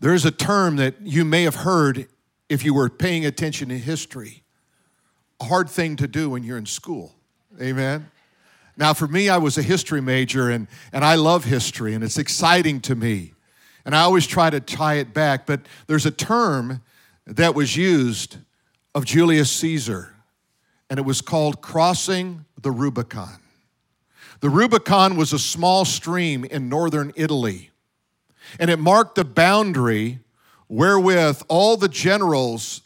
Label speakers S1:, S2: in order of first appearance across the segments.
S1: There is a term that you may have heard if you were paying attention to history. A hard thing to do when you're in school. Amen. Now, for me, I was a history major and, and I love history and it's exciting to me. And I always try to tie it back, but there's a term that was used of Julius Caesar, and it was called crossing the Rubicon. The Rubicon was a small stream in northern Italy, and it marked the boundary wherewith all the generals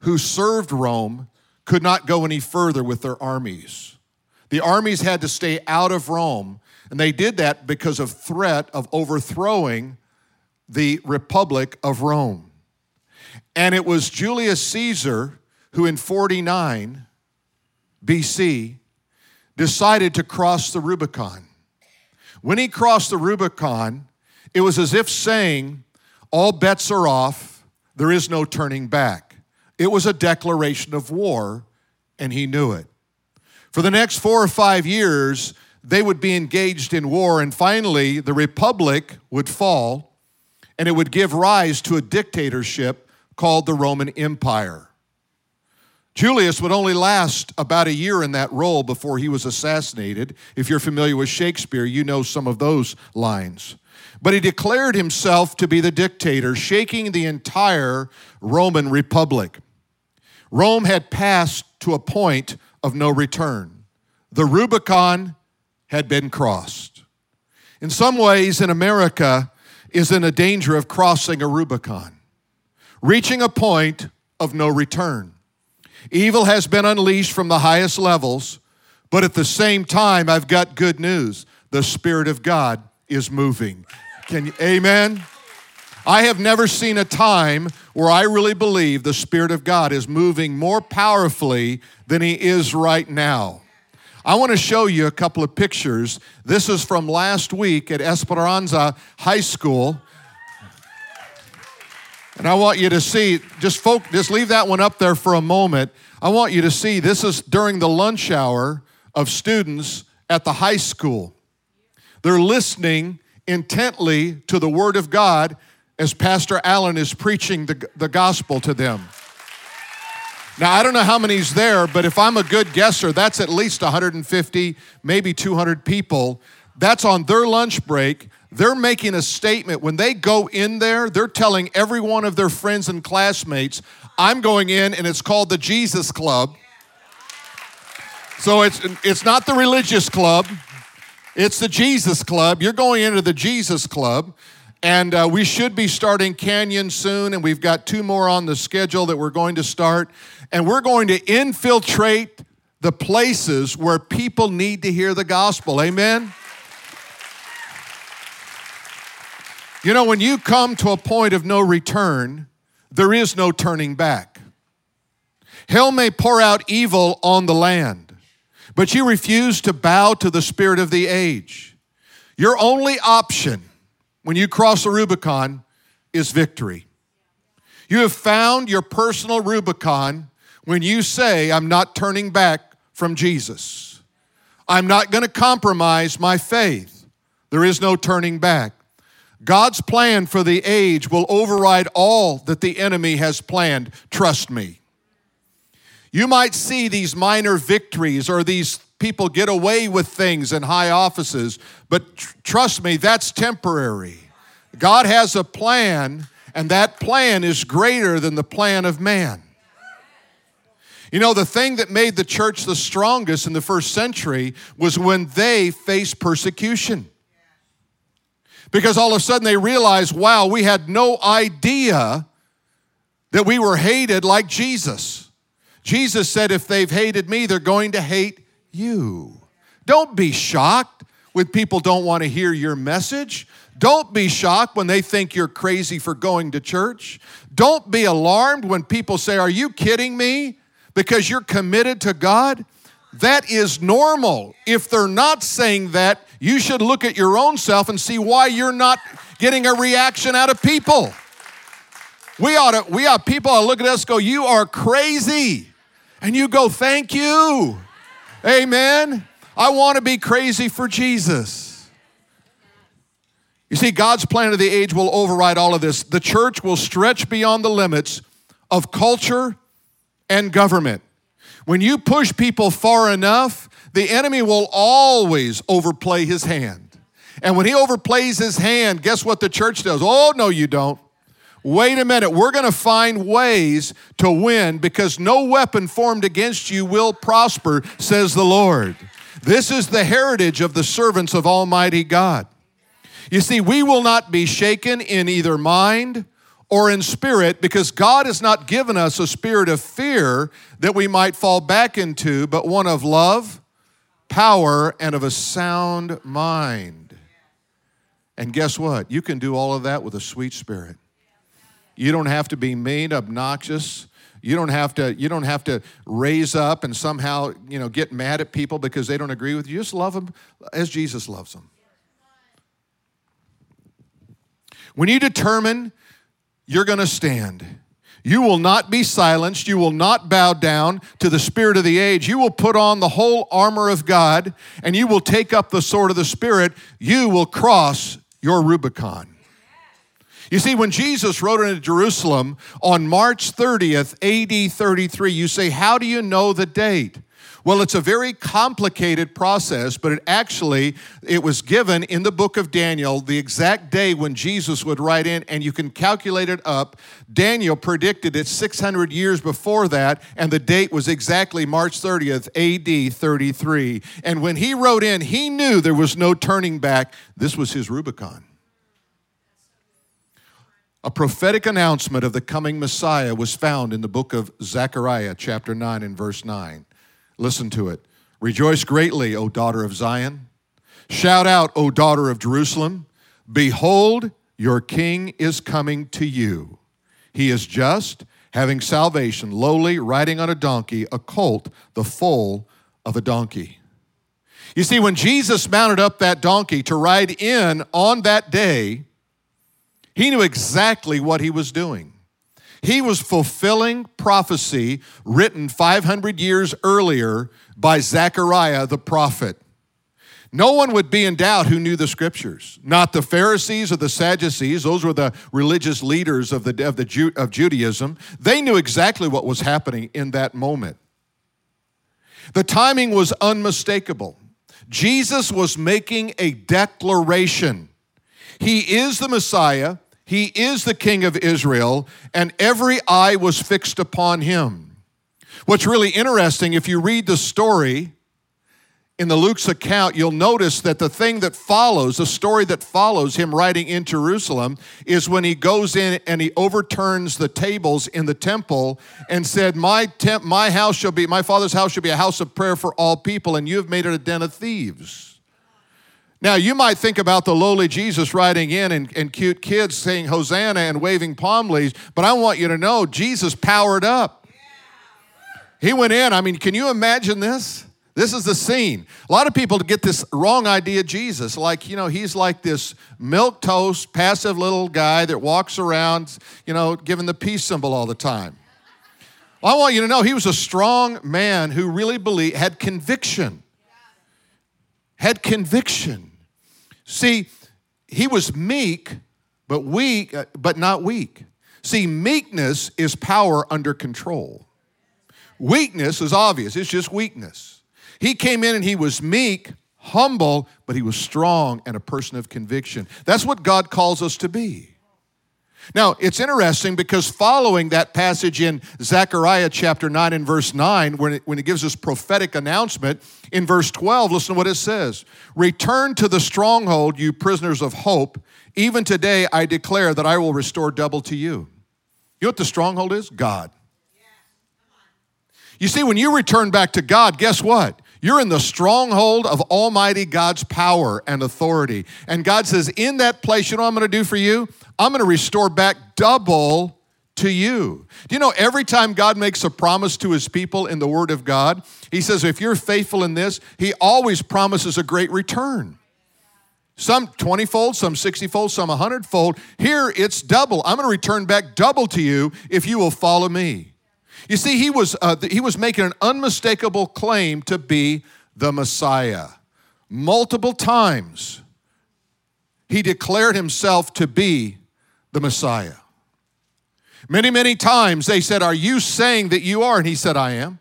S1: who served Rome could not go any further with their armies. The armies had to stay out of Rome, and they did that because of threat of overthrowing the Republic of Rome. And it was Julius Caesar who, in 49 BC, decided to cross the Rubicon. When he crossed the Rubicon, it was as if saying, All bets are off, there is no turning back. It was a declaration of war, and he knew it. For the next four or five years, they would be engaged in war, and finally, the republic would fall, and it would give rise to a dictatorship called the Roman Empire. Julius would only last about a year in that role before he was assassinated. If you're familiar with Shakespeare, you know some of those lines. But he declared himself to be the dictator, shaking the entire Roman Republic. Rome had passed to a point of no return. The Rubicon had been crossed. In some ways, in America, is in a danger of crossing a Rubicon, reaching a point of no return. Evil has been unleashed from the highest levels, but at the same time, I've got good news. The Spirit of God is moving. Can you, amen? I have never seen a time where I really believe the Spirit of God is moving more powerfully than He is right now. I want to show you a couple of pictures. This is from last week at Esperanza High School. And I want you to see, just folk, just leave that one up there for a moment. I want you to see this is during the lunch hour of students at the high school. They're listening intently to the Word of God as Pastor Allen is preaching the, the gospel to them. Now, I don't know how many's there, but if I'm a good guesser, that's at least 150, maybe 200 people. That's on their lunch break they're making a statement. When they go in there, they're telling every one of their friends and classmates, I'm going in and it's called the Jesus Club. So it's, it's not the religious club, it's the Jesus Club. You're going into the Jesus Club. And uh, we should be starting Canyon soon, and we've got two more on the schedule that we're going to start. And we're going to infiltrate the places where people need to hear the gospel. Amen? You know, when you come to a point of no return, there is no turning back. Hell may pour out evil on the land, but you refuse to bow to the spirit of the age. Your only option when you cross the Rubicon is victory. You have found your personal Rubicon when you say, I'm not turning back from Jesus. I'm not going to compromise my faith. There is no turning back. God's plan for the age will override all that the enemy has planned. Trust me. You might see these minor victories or these people get away with things in high offices, but tr- trust me, that's temporary. God has a plan, and that plan is greater than the plan of man. You know, the thing that made the church the strongest in the first century was when they faced persecution because all of a sudden they realized, wow, we had no idea that we were hated like Jesus. Jesus said, if they've hated me, they're going to hate you. Don't be shocked when people don't want to hear your message. Don't be shocked when they think you're crazy for going to church. Don't be alarmed when people say, Are you kidding me? Because you're committed to God. That is normal. If they're not saying that, you should look at your own self and see why you're not getting a reaction out of people. We ought to, we ought people ought to look at us go, you are crazy. And you go, thank you. Amen. I want to be crazy for Jesus. You see, God's plan of the age will override all of this. The church will stretch beyond the limits of culture and government. When you push people far enough, the enemy will always overplay his hand. And when he overplays his hand, guess what the church does? Oh, no, you don't. Wait a minute, we're going to find ways to win because no weapon formed against you will prosper, says the Lord. This is the heritage of the servants of Almighty God. You see, we will not be shaken in either mind or in spirit because God has not given us a spirit of fear that we might fall back into, but one of love, power, and of a sound mind. And guess what? You can do all of that with a sweet spirit. You don't have to be mean, obnoxious. You don't have to you don't have to raise up and somehow, you know, get mad at people because they don't agree with you. Just love them as Jesus loves them. When you determine you're going to stand, you will not be silenced. You will not bow down to the spirit of the age. You will put on the whole armor of God and you will take up the sword of the Spirit. You will cross your Rubicon. You see, when Jesus rode into Jerusalem on March 30th, AD 33, you say, How do you know the date? Well, it's a very complicated process, but it actually it was given in the book of Daniel the exact day when Jesus would ride in and you can calculate it up. Daniel predicted it 600 years before that and the date was exactly March 30th, AD 33. And when he rode in, he knew there was no turning back. This was his Rubicon. A prophetic announcement of the coming Messiah was found in the book of Zechariah, chapter 9 and verse 9. Listen to it. Rejoice greatly, O daughter of Zion. Shout out, O daughter of Jerusalem. Behold, your king is coming to you. He is just, having salvation, lowly, riding on a donkey, a colt, the foal of a donkey. You see, when Jesus mounted up that donkey to ride in on that day, he knew exactly what he was doing. He was fulfilling prophecy written 500 years earlier by Zechariah the prophet. No one would be in doubt who knew the scriptures. Not the Pharisees or the Sadducees, those were the religious leaders of, the, of, the of Judaism. They knew exactly what was happening in that moment. The timing was unmistakable. Jesus was making a declaration. He is the Messiah. He is the King of Israel, and every eye was fixed upon him. What's really interesting, if you read the story in the Luke's account, you'll notice that the thing that follows, the story that follows him riding in Jerusalem, is when he goes in and he overturns the tables in the temple and said, My temp, my house shall be, my father's house shall be a house of prayer for all people, and you have made it a den of thieves. Now, you might think about the lowly Jesus riding in and, and cute kids saying Hosanna and waving palm leaves, but I want you to know Jesus powered up. He went in. I mean, can you imagine this? This is the scene. A lot of people get this wrong idea of Jesus. Like, you know, he's like this milk toast, passive little guy that walks around, you know, giving the peace symbol all the time. Well, I want you to know he was a strong man who really believed, had conviction. Had conviction. See, he was meek, but weak, uh, but not weak. See, meekness is power under control. Weakness is obvious, it's just weakness. He came in and he was meek, humble, but he was strong and a person of conviction. That's what God calls us to be. Now, it's interesting because following that passage in Zechariah chapter 9 and verse 9, when it, when it gives this prophetic announcement, in verse 12, listen to what it says Return to the stronghold, you prisoners of hope. Even today, I declare that I will restore double to you. You know what the stronghold is? God. You see, when you return back to God, guess what? You're in the stronghold of Almighty God's power and authority. And God says, In that place, you know what I'm going to do for you? I'm going to restore back double to you. Do you know every time God makes a promise to his people in the Word of God, he says, If you're faithful in this, he always promises a great return. Some 20 fold, some 60 fold, some 100 fold. Here it's double. I'm going to return back double to you if you will follow me. You see, he was, uh, he was making an unmistakable claim to be the Messiah. Multiple times, he declared himself to be the Messiah. Many, many times they said, Are you saying that you are? And he said, I am.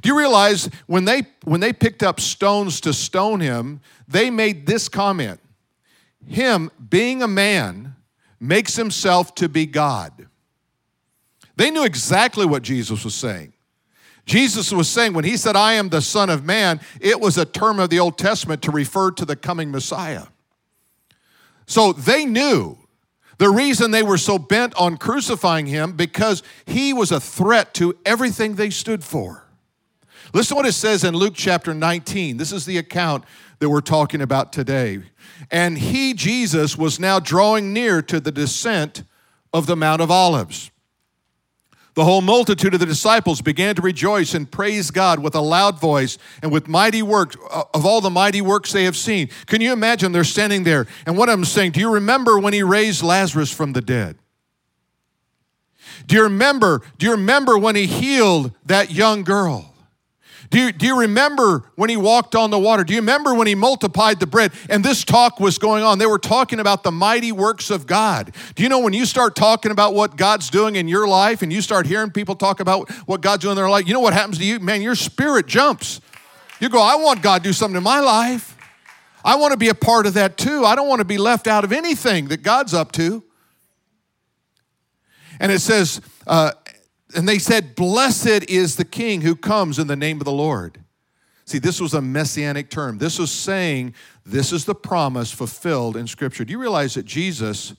S1: Do you realize when they when they picked up stones to stone him, they made this comment. Him being a man makes himself to be God. They knew exactly what Jesus was saying. Jesus was saying when he said, I am the Son of Man, it was a term of the Old Testament to refer to the coming Messiah. So they knew the reason they were so bent on crucifying him because he was a threat to everything they stood for. Listen to what it says in Luke chapter 19. This is the account that we're talking about today. And he, Jesus, was now drawing near to the descent of the Mount of Olives. The whole multitude of the disciples began to rejoice and praise God with a loud voice and with mighty works uh, of all the mighty works they have seen. Can you imagine they're standing there and one of them saying, Do you remember when he raised Lazarus from the dead? Do you remember, do you remember when he healed that young girl? Do you, do you remember when he walked on the water? Do you remember when he multiplied the bread? And this talk was going on. They were talking about the mighty works of God. Do you know when you start talking about what God's doing in your life and you start hearing people talk about what God's doing in their life, you know what happens to you? Man, your spirit jumps. You go, I want God to do something in my life. I want to be a part of that too. I don't want to be left out of anything that God's up to. And it says, uh, and they said, Blessed is the king who comes in the name of the Lord. See, this was a messianic term. This was saying this is the promise fulfilled in Scripture. Do you realize that Jesus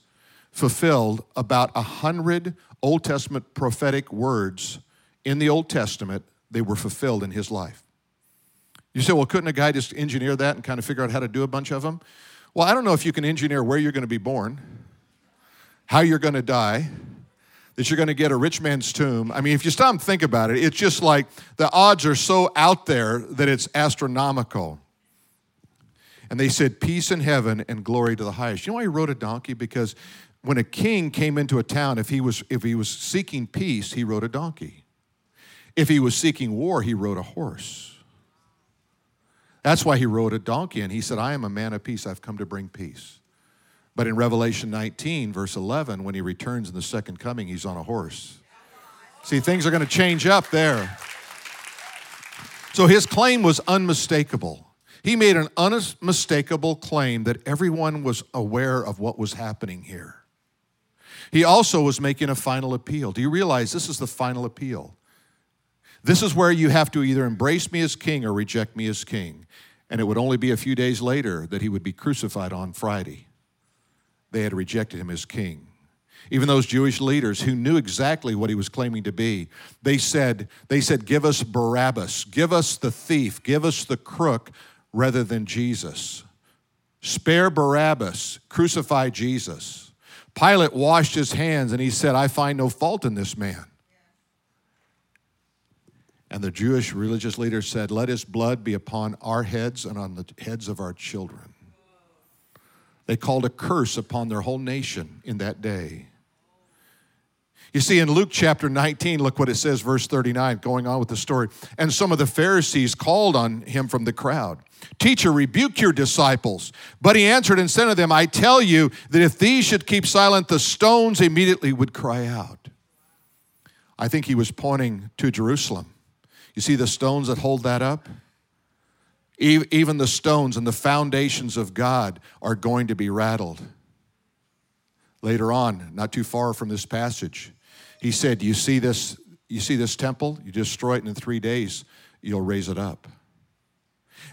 S1: fulfilled about a hundred Old Testament prophetic words in the Old Testament? They were fulfilled in his life. You say, well, couldn't a guy just engineer that and kind of figure out how to do a bunch of them? Well, I don't know if you can engineer where you're going to be born, how you're going to die that you're going to get a rich man's tomb. I mean, if you stop and think about it, it's just like the odds are so out there that it's astronomical. And they said, Peace in heaven and glory to the highest. You know why he rode a donkey? Because when a king came into a town, if he was, if he was seeking peace, he rode a donkey. If he was seeking war, he rode a horse. That's why he rode a donkey. And he said, I am a man of peace. I've come to bring peace. But in Revelation 19, verse 11, when he returns in the second coming, he's on a horse. See, things are going to change up there. So his claim was unmistakable. He made an unmistakable claim that everyone was aware of what was happening here. He also was making a final appeal. Do you realize this is the final appeal? This is where you have to either embrace me as king or reject me as king. And it would only be a few days later that he would be crucified on Friday they had rejected him as king. Even those Jewish leaders who knew exactly what he was claiming to be, they said, they said, Give us Barabbas, give us the thief, give us the crook rather than Jesus. Spare Barabbas, crucify Jesus. Pilate washed his hands and he said, I find no fault in this man. And the Jewish religious leaders said, Let his blood be upon our heads and on the heads of our children. They called a curse upon their whole nation in that day. You see, in Luke chapter 19, look what it says, verse 39, going on with the story. And some of the Pharisees called on him from the crowd Teacher, rebuke your disciples. But he answered and said to them, I tell you that if these should keep silent, the stones immediately would cry out. I think he was pointing to Jerusalem. You see the stones that hold that up? Even the stones and the foundations of God are going to be rattled. Later on, not too far from this passage, he said, You see this, you see this temple? You destroy it, and in three days you'll raise it up.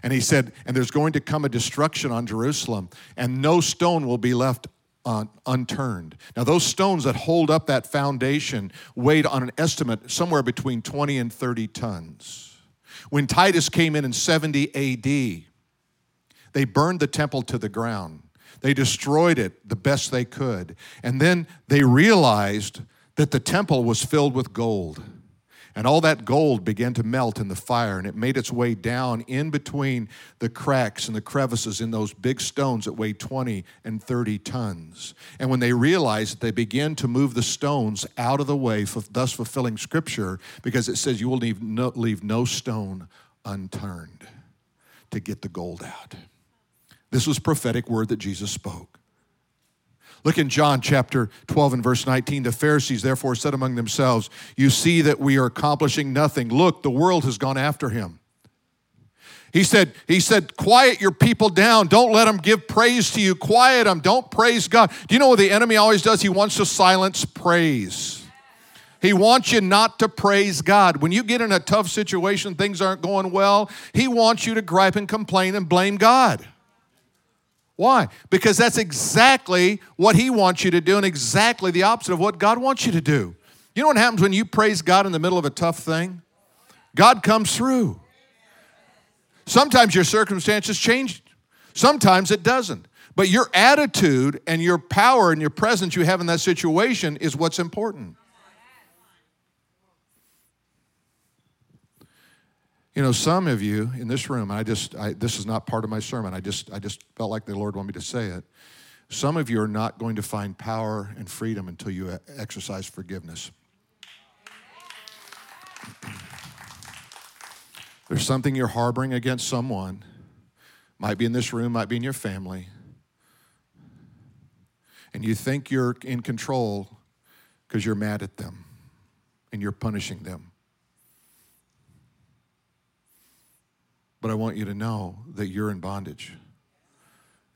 S1: And he said, And there's going to come a destruction on Jerusalem, and no stone will be left un- unturned. Now, those stones that hold up that foundation weighed on an estimate somewhere between 20 and 30 tons. When Titus came in in 70 AD, they burned the temple to the ground. They destroyed it the best they could. And then they realized that the temple was filled with gold. And all that gold began to melt in the fire, and it made its way down in between the cracks and the crevices in those big stones that weighed 20 and 30 tons. And when they realized, that they began to move the stones out of the way, thus fulfilling Scripture, because it says, You will leave no, leave no stone unturned to get the gold out. This was prophetic word that Jesus spoke. Look in John chapter 12 and verse 19. The Pharisees therefore said among themselves, You see that we are accomplishing nothing. Look, the world has gone after him. He said, he said, quiet your people down. Don't let them give praise to you. Quiet them. Don't praise God. Do you know what the enemy always does? He wants to silence praise. He wants you not to praise God. When you get in a tough situation, things aren't going well, he wants you to gripe and complain and blame God. Why? Because that's exactly what he wants you to do and exactly the opposite of what God wants you to do. You know what happens when you praise God in the middle of a tough thing? God comes through. Sometimes your circumstances change, sometimes it doesn't. But your attitude and your power and your presence you have in that situation is what's important. You know, some of you in this room, I just, I, this is not part of my sermon. I just, I just felt like the Lord wanted me to say it. Some of you are not going to find power and freedom until you uh, exercise forgiveness. There's something you're harboring against someone, might be in this room, might be in your family, and you think you're in control because you're mad at them and you're punishing them. But I want you to know that you're in bondage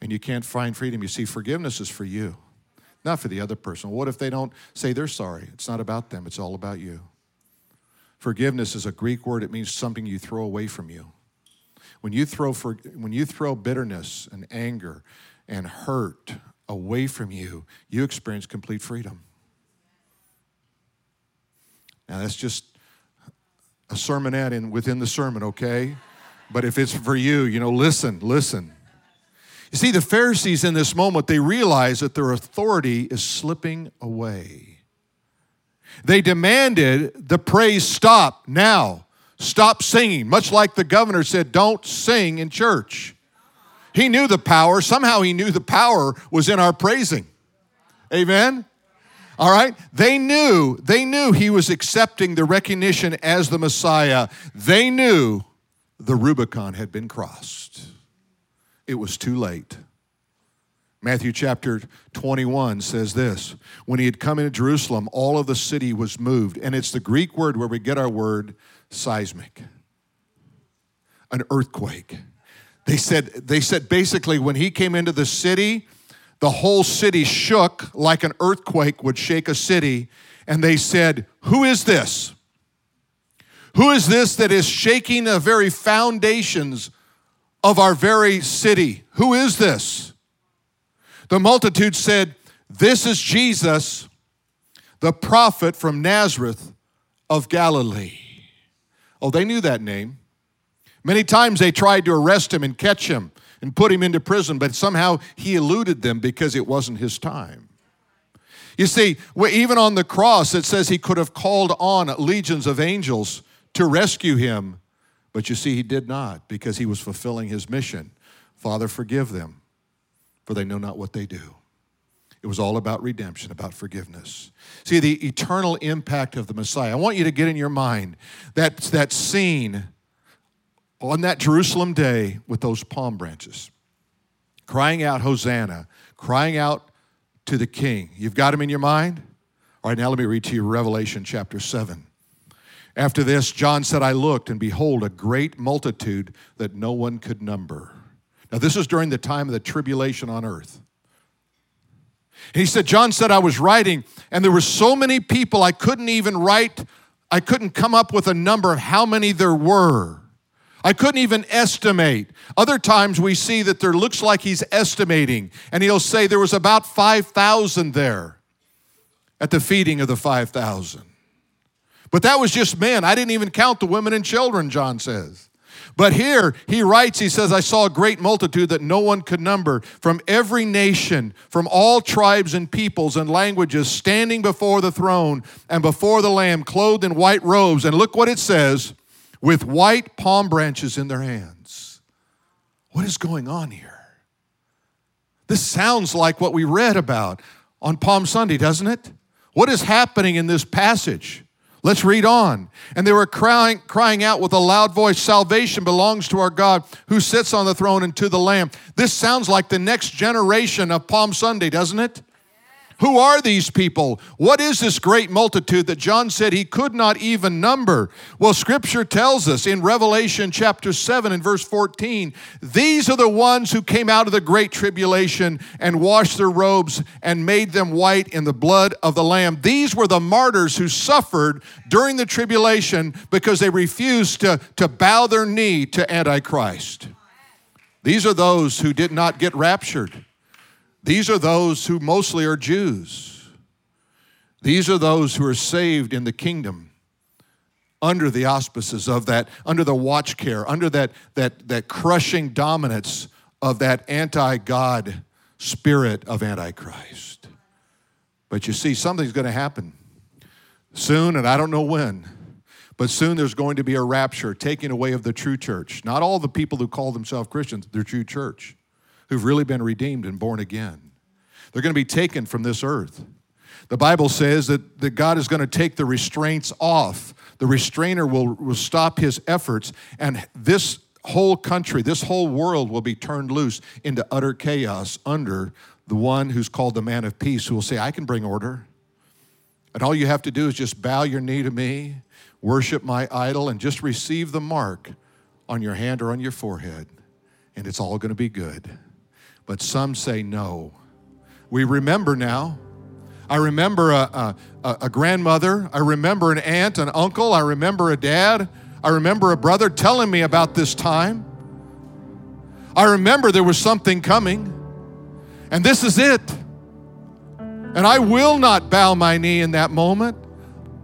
S1: and you can't find freedom. You see, forgiveness is for you, not for the other person. What if they don't say they're sorry? It's not about them, it's all about you. Forgiveness is a Greek word, it means something you throw away from you. When you throw, for, when you throw bitterness and anger and hurt away from you, you experience complete freedom. Now, that's just a sermonette in, within the sermon, okay? But if it's for you, you know, listen, listen. You see, the Pharisees in this moment, they realize that their authority is slipping away. They demanded the praise stop now. Stop singing. Much like the governor said, don't sing in church. He knew the power. Somehow he knew the power was in our praising. Amen? All right? They knew, they knew he was accepting the recognition as the Messiah. They knew the Rubicon had been crossed. It was too late. Matthew chapter 21 says this When he had come into Jerusalem, all of the city was moved. And it's the Greek word where we get our word seismic, an earthquake. They said, they said basically, when he came into the city, the whole city shook like an earthquake would shake a city. And they said, Who is this? Who is this that is shaking the very foundations of our very city? Who is this? The multitude said, This is Jesus, the prophet from Nazareth of Galilee. Oh, they knew that name. Many times they tried to arrest him and catch him and put him into prison, but somehow he eluded them because it wasn't his time. You see, even on the cross, it says he could have called on legions of angels to rescue him, but you see, he did not because he was fulfilling his mission. Father, forgive them for they know not what they do. It was all about redemption, about forgiveness. See, the eternal impact of the Messiah. I want you to get in your mind that, that scene on that Jerusalem day with those palm branches, crying out, Hosanna, crying out to the King. You've got him in your mind? All right, now let me read to you Revelation chapter 7. After this, John said, I looked, and behold, a great multitude that no one could number now, this is during the time of the tribulation on earth. He said, John said, I was writing, and there were so many people, I couldn't even write, I couldn't come up with a number of how many there were. I couldn't even estimate. Other times we see that there looks like he's estimating, and he'll say there was about 5,000 there at the feeding of the 5,000. But that was just men. I didn't even count the women and children, John says. But here he writes, he says, I saw a great multitude that no one could number from every nation, from all tribes and peoples and languages, standing before the throne and before the Lamb, clothed in white robes. And look what it says with white palm branches in their hands. What is going on here? This sounds like what we read about on Palm Sunday, doesn't it? What is happening in this passage? Let's read on. And they were crying, crying out with a loud voice Salvation belongs to our God who sits on the throne and to the Lamb. This sounds like the next generation of Palm Sunday, doesn't it? Who are these people? What is this great multitude that John said he could not even number? Well, scripture tells us in Revelation chapter 7 and verse 14 these are the ones who came out of the great tribulation and washed their robes and made them white in the blood of the Lamb. These were the martyrs who suffered during the tribulation because they refused to, to bow their knee to Antichrist. These are those who did not get raptured. These are those who mostly are Jews. These are those who are saved in the kingdom under the auspices of that, under the watch care, under that, that, that crushing dominance of that anti God spirit of Antichrist. But you see, something's going to happen soon, and I don't know when. But soon there's going to be a rapture taking away of the true church. Not all the people who call themselves Christians, the true church who've really been redeemed and born again. They're going to be taken from this earth. The Bible says that, that God is going to take the restraints off. The restrainer will, will stop his efforts, and this whole country, this whole world will be turned loose into utter chaos under the one who's called the man of peace, who will say, I can bring order. And all you have to do is just bow your knee to me, worship my idol, and just receive the mark on your hand or on your forehead, and it's all going to be good. But some say no. We remember now. I remember a, a, a, grandmother. I remember an aunt, an uncle. I remember a dad. I remember a brother telling me about this time. I remember there was something coming, and this is it. And I will not bow my knee in that moment.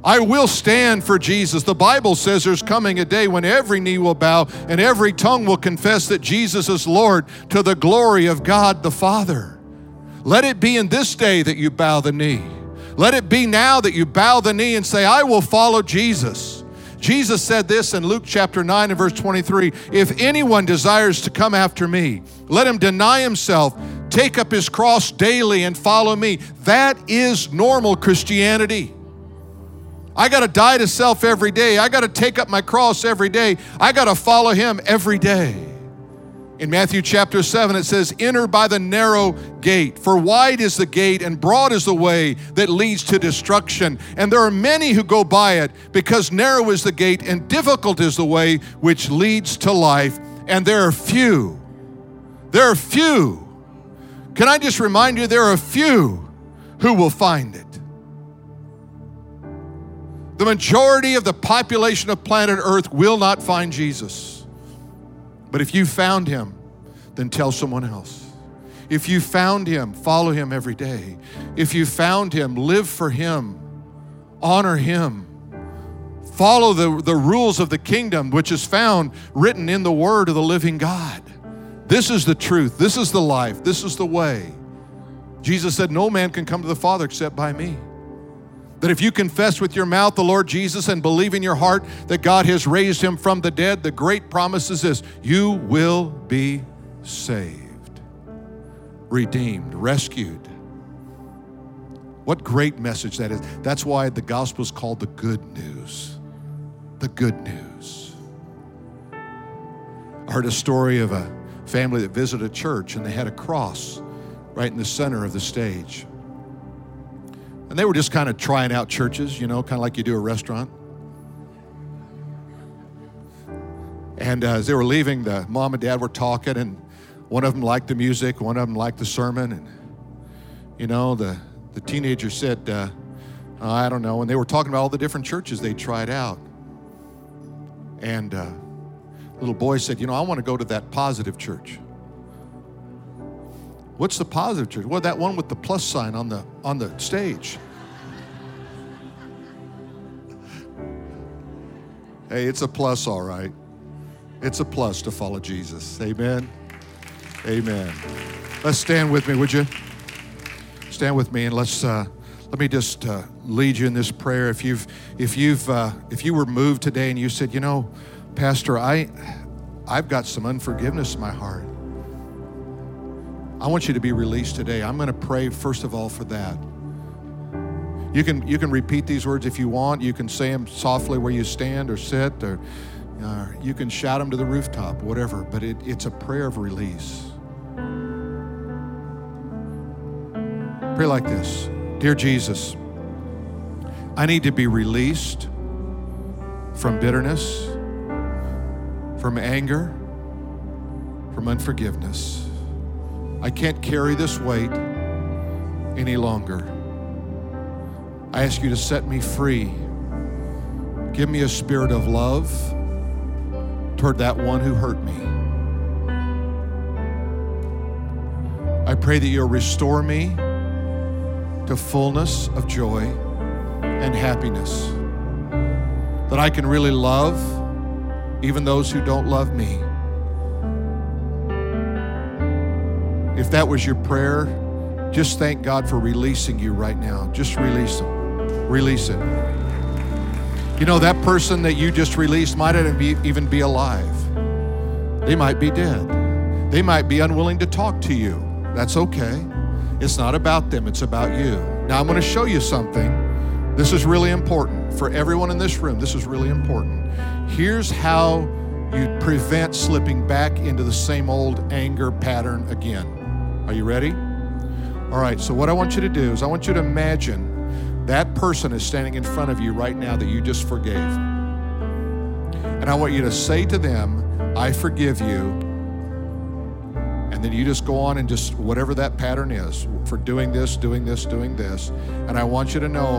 S1: I will stand for Jesus. The Bible says there's coming a day when every knee will bow and every tongue will confess that Jesus is Lord to the glory of God the Father. Let it be in this day that you bow the knee. Let it be now that you bow the knee and say, I will follow Jesus. Jesus said this in Luke chapter 9 and verse 23 If anyone desires to come after me, let him deny himself, take up his cross daily, and follow me. That is normal Christianity. I got to die to self every day. I got to take up my cross every day. I got to follow him every day. In Matthew chapter 7, it says, Enter by the narrow gate, for wide is the gate and broad is the way that leads to destruction. And there are many who go by it, because narrow is the gate and difficult is the way which leads to life. And there are few. There are few. Can I just remind you, there are few who will find it. The majority of the population of planet Earth will not find Jesus. But if you found him, then tell someone else. If you found him, follow him every day. If you found him, live for him, honor him. Follow the, the rules of the kingdom, which is found written in the word of the living God. This is the truth. This is the life. This is the way. Jesus said, No man can come to the Father except by me. That if you confess with your mouth the Lord Jesus and believe in your heart that God has raised him from the dead, the great promise is this you will be saved, redeemed, rescued. What great message that is. That's why the gospel is called the good news. The good news. I heard a story of a family that visited a church and they had a cross right in the center of the stage. And they were just kind of trying out churches, you know, kind of like you do a restaurant. And uh, as they were leaving, the mom and dad were talking, and one of them liked the music, one of them liked the sermon. And, you know, the, the teenager said, uh, I don't know. And they were talking about all the different churches they tried out. And uh, little boy said, You know, I want to go to that positive church. What's the positive church? Well, that one with the plus sign on the on the stage. hey, it's a plus, all right. It's a plus to follow Jesus. Amen. Amen. Let's stand with me, would you? Stand with me and let's uh, let me just uh, lead you in this prayer. If you've if you've uh, if you were moved today and you said, you know, Pastor, I I've got some unforgiveness in my heart. I want you to be released today. I'm going to pray, first of all, for that. You can, you can repeat these words if you want. You can say them softly where you stand or sit, or uh, you can shout them to the rooftop, whatever. But it, it's a prayer of release. Pray like this Dear Jesus, I need to be released from bitterness, from anger, from unforgiveness. I can't carry this weight any longer. I ask you to set me free. Give me a spirit of love toward that one who hurt me. I pray that you'll restore me to fullness of joy and happiness. That I can really love even those who don't love me. If that was your prayer, just thank God for releasing you right now. Just release them. Release it. You know, that person that you just released might not even be alive. They might be dead. They might be unwilling to talk to you. That's okay. It's not about them, it's about you. Now, I'm going to show you something. This is really important for everyone in this room. This is really important. Here's how you prevent slipping back into the same old anger pattern again. Are you ready? All right, so what I want you to do is I want you to imagine that person is standing in front of you right now that you just forgave. And I want you to say to them, I forgive you. And then you just go on and just whatever that pattern is for doing this, doing this, doing this. And I want you to know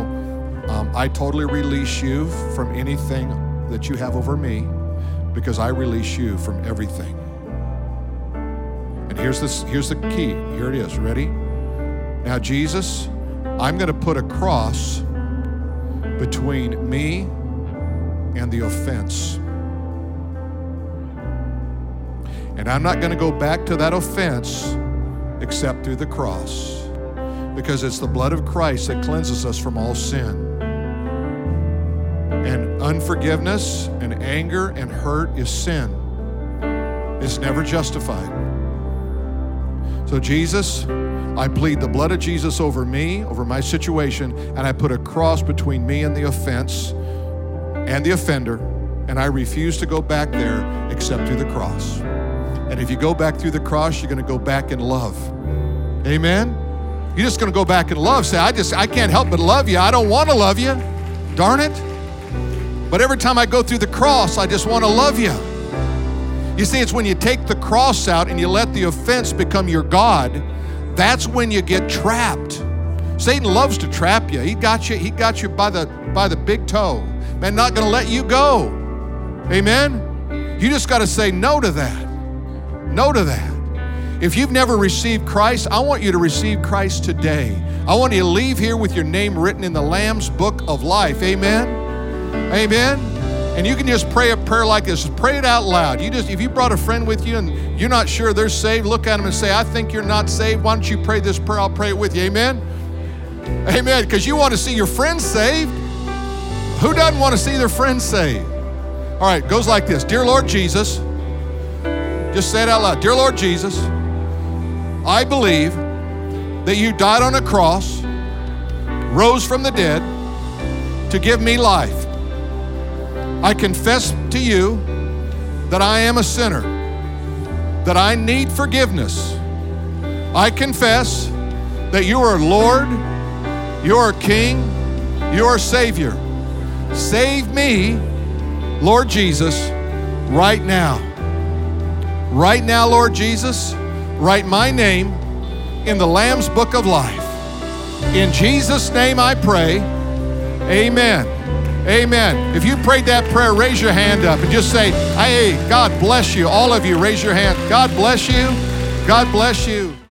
S1: um, I totally release you from anything that you have over me because I release you from everything. And here's this here's the key. Here it is. Ready? Now Jesus, I'm going to put a cross between me and the offense. And I'm not going to go back to that offense except through the cross because it's the blood of Christ that cleanses us from all sin. And unforgiveness and anger and hurt is sin. It's never justified. So, Jesus, I plead the blood of Jesus over me, over my situation, and I put a cross between me and the offense and the offender, and I refuse to go back there except through the cross. And if you go back through the cross, you're going to go back in love. Amen? You're just going to go back in love. Say, I just, I can't help but love you. I don't want to love you. Darn it. But every time I go through the cross, I just want to love you. You see, it's when you take the cross out and you let the offense become your God, that's when you get trapped. Satan loves to trap you. He got you, he got you by the by the big toe. Man, not gonna let you go. Amen. You just gotta say no to that. No to that. If you've never received Christ, I want you to receive Christ today. I want you to leave here with your name written in the Lamb's book of life. Amen. Amen. And you can just pray a prayer like this. Pray it out loud. You just if you brought a friend with you and you're not sure they're saved, look at them and say, "I think you're not saved. Why don't you pray this prayer? I'll pray it with you." Amen. Amen. Because you want to see your friends saved. Who doesn't want to see their friends saved? All right, goes like this. Dear Lord Jesus, just say it out loud. Dear Lord Jesus, I believe that you died on a cross, rose from the dead to give me life. I confess to you that I am a sinner, that I need forgiveness. I confess that you are Lord, you are King, you are Savior. Save me, Lord Jesus, right now. Right now, Lord Jesus, write my name in the Lamb's Book of Life. In Jesus' name I pray. Amen. Amen. If you prayed that prayer, raise your hand up and just say, Hey, God bless you. All of you, raise your hand. God bless you. God bless you.